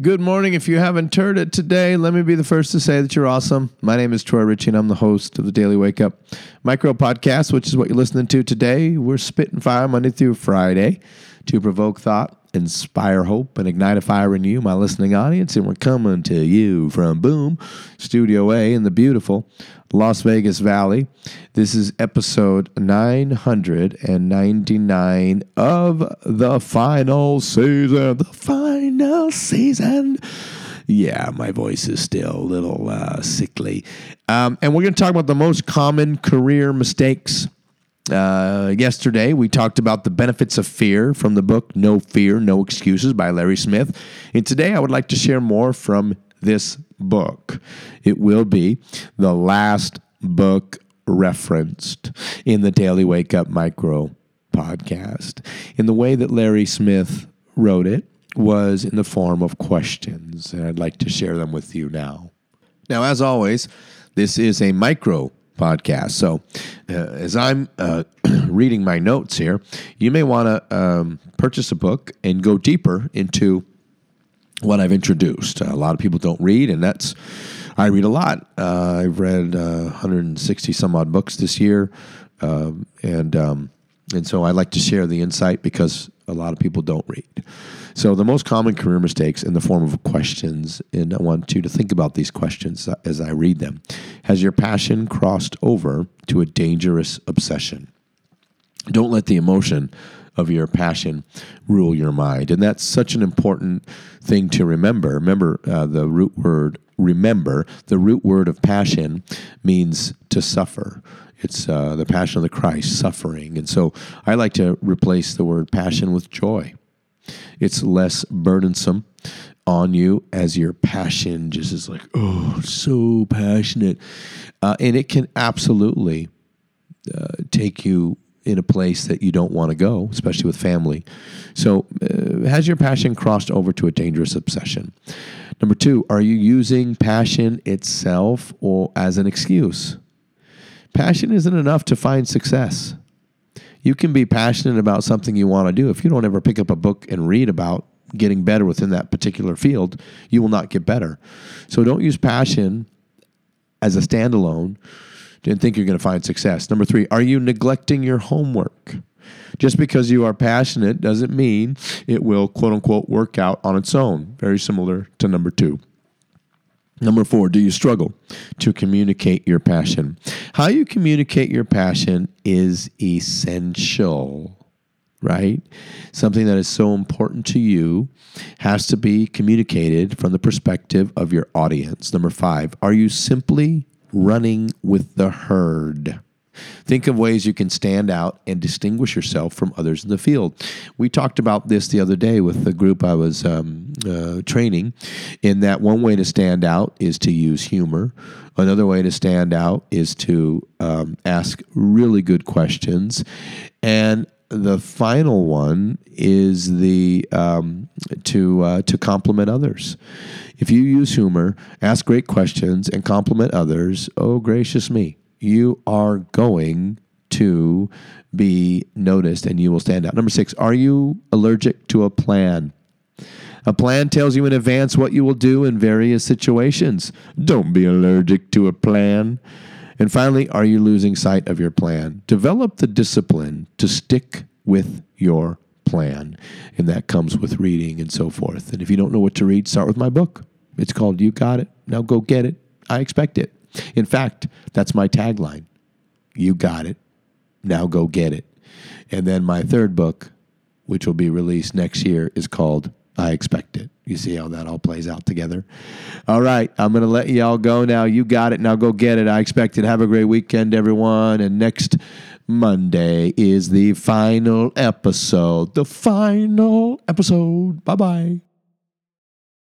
Good morning. If you haven't heard it today, let me be the first to say that you're awesome. My name is Troy Ritchie, and I'm the host of the Daily Wake Up Micro Podcast, which is what you're listening to today. We're spitting fire Monday through Friday to provoke thought, inspire hope, and ignite a fire in you, my listening audience. And we're coming to you from Boom Studio A in the beautiful Las Vegas Valley. This is episode 999 of the final season. The final season. Yeah, my voice is still a little uh, sickly. Um, and we're going to talk about the most common career mistakes. Uh, yesterday, we talked about the benefits of fear from the book No Fear, No Excuses by Larry Smith. And today, I would like to share more from this book. It will be the last book referenced in the Daily Wake Up Micro podcast. In the way that Larry Smith wrote it was in the form of questions, and I'd like to share them with you now. Now, as always, this is a micro podcast. So, uh, as I'm uh, reading my notes here, you may want to um, purchase a book and go deeper into what I've introduced. a lot of people don't read, and that's I read a lot. Uh, I've read uh, 160 some odd books this year, um, and um, and so I like to share the insight because a lot of people don't read. So the most common career mistakes in the form of questions, and I want you to think about these questions as I read them. Has your passion crossed over to a dangerous obsession? Don't let the emotion of your passion rule your mind. And that's such an important thing to remember. Remember, uh, the root word remember, the root word of passion means to suffer. It's uh, the passion of the Christ, suffering. And so I like to replace the word passion with joy. It's less burdensome on you as your passion just is like, oh, so passionate. Uh, and it can absolutely uh, take you in a place that you don't want to go, especially with family. So, uh, has your passion crossed over to a dangerous obsession? Number two, are you using passion itself or as an excuse? Passion isn't enough to find success. You can be passionate about something you want to do. If you don't ever pick up a book and read about getting better within that particular field, you will not get better. So don't use passion as a standalone and think you're going to find success. Number three, are you neglecting your homework? Just because you are passionate doesn't mean it will, quote unquote, work out on its own. Very similar to number two. Number four, do you struggle to communicate your passion? How you communicate your passion is essential, right? Something that is so important to you has to be communicated from the perspective of your audience. Number five, are you simply running with the herd. Think of ways you can stand out and distinguish yourself from others in the field. We talked about this the other day with the group I was um, uh, training, in that one way to stand out is to use humor. Another way to stand out is to um, ask really good questions. And the final one is the um, to uh, to compliment others. If you use humor, ask great questions, and compliment others, oh gracious me, you are going to be noticed and you will stand out. Number six, are you allergic to a plan? A plan tells you in advance what you will do in various situations. Don't be allergic to a plan. And finally, are you losing sight of your plan? Develop the discipline to stick with your plan. And that comes with reading and so forth. And if you don't know what to read, start with my book. It's called You Got It. Now go get it. I expect it. In fact, that's my tagline. You got it. Now go get it. And then my third book, which will be released next year, is called I Expect It. You see how that all plays out together? All right, I'm going to let y'all go now. You got it. Now go get it. I expect it. Have a great weekend, everyone. And next Monday is the final episode. The final episode. Bye bye.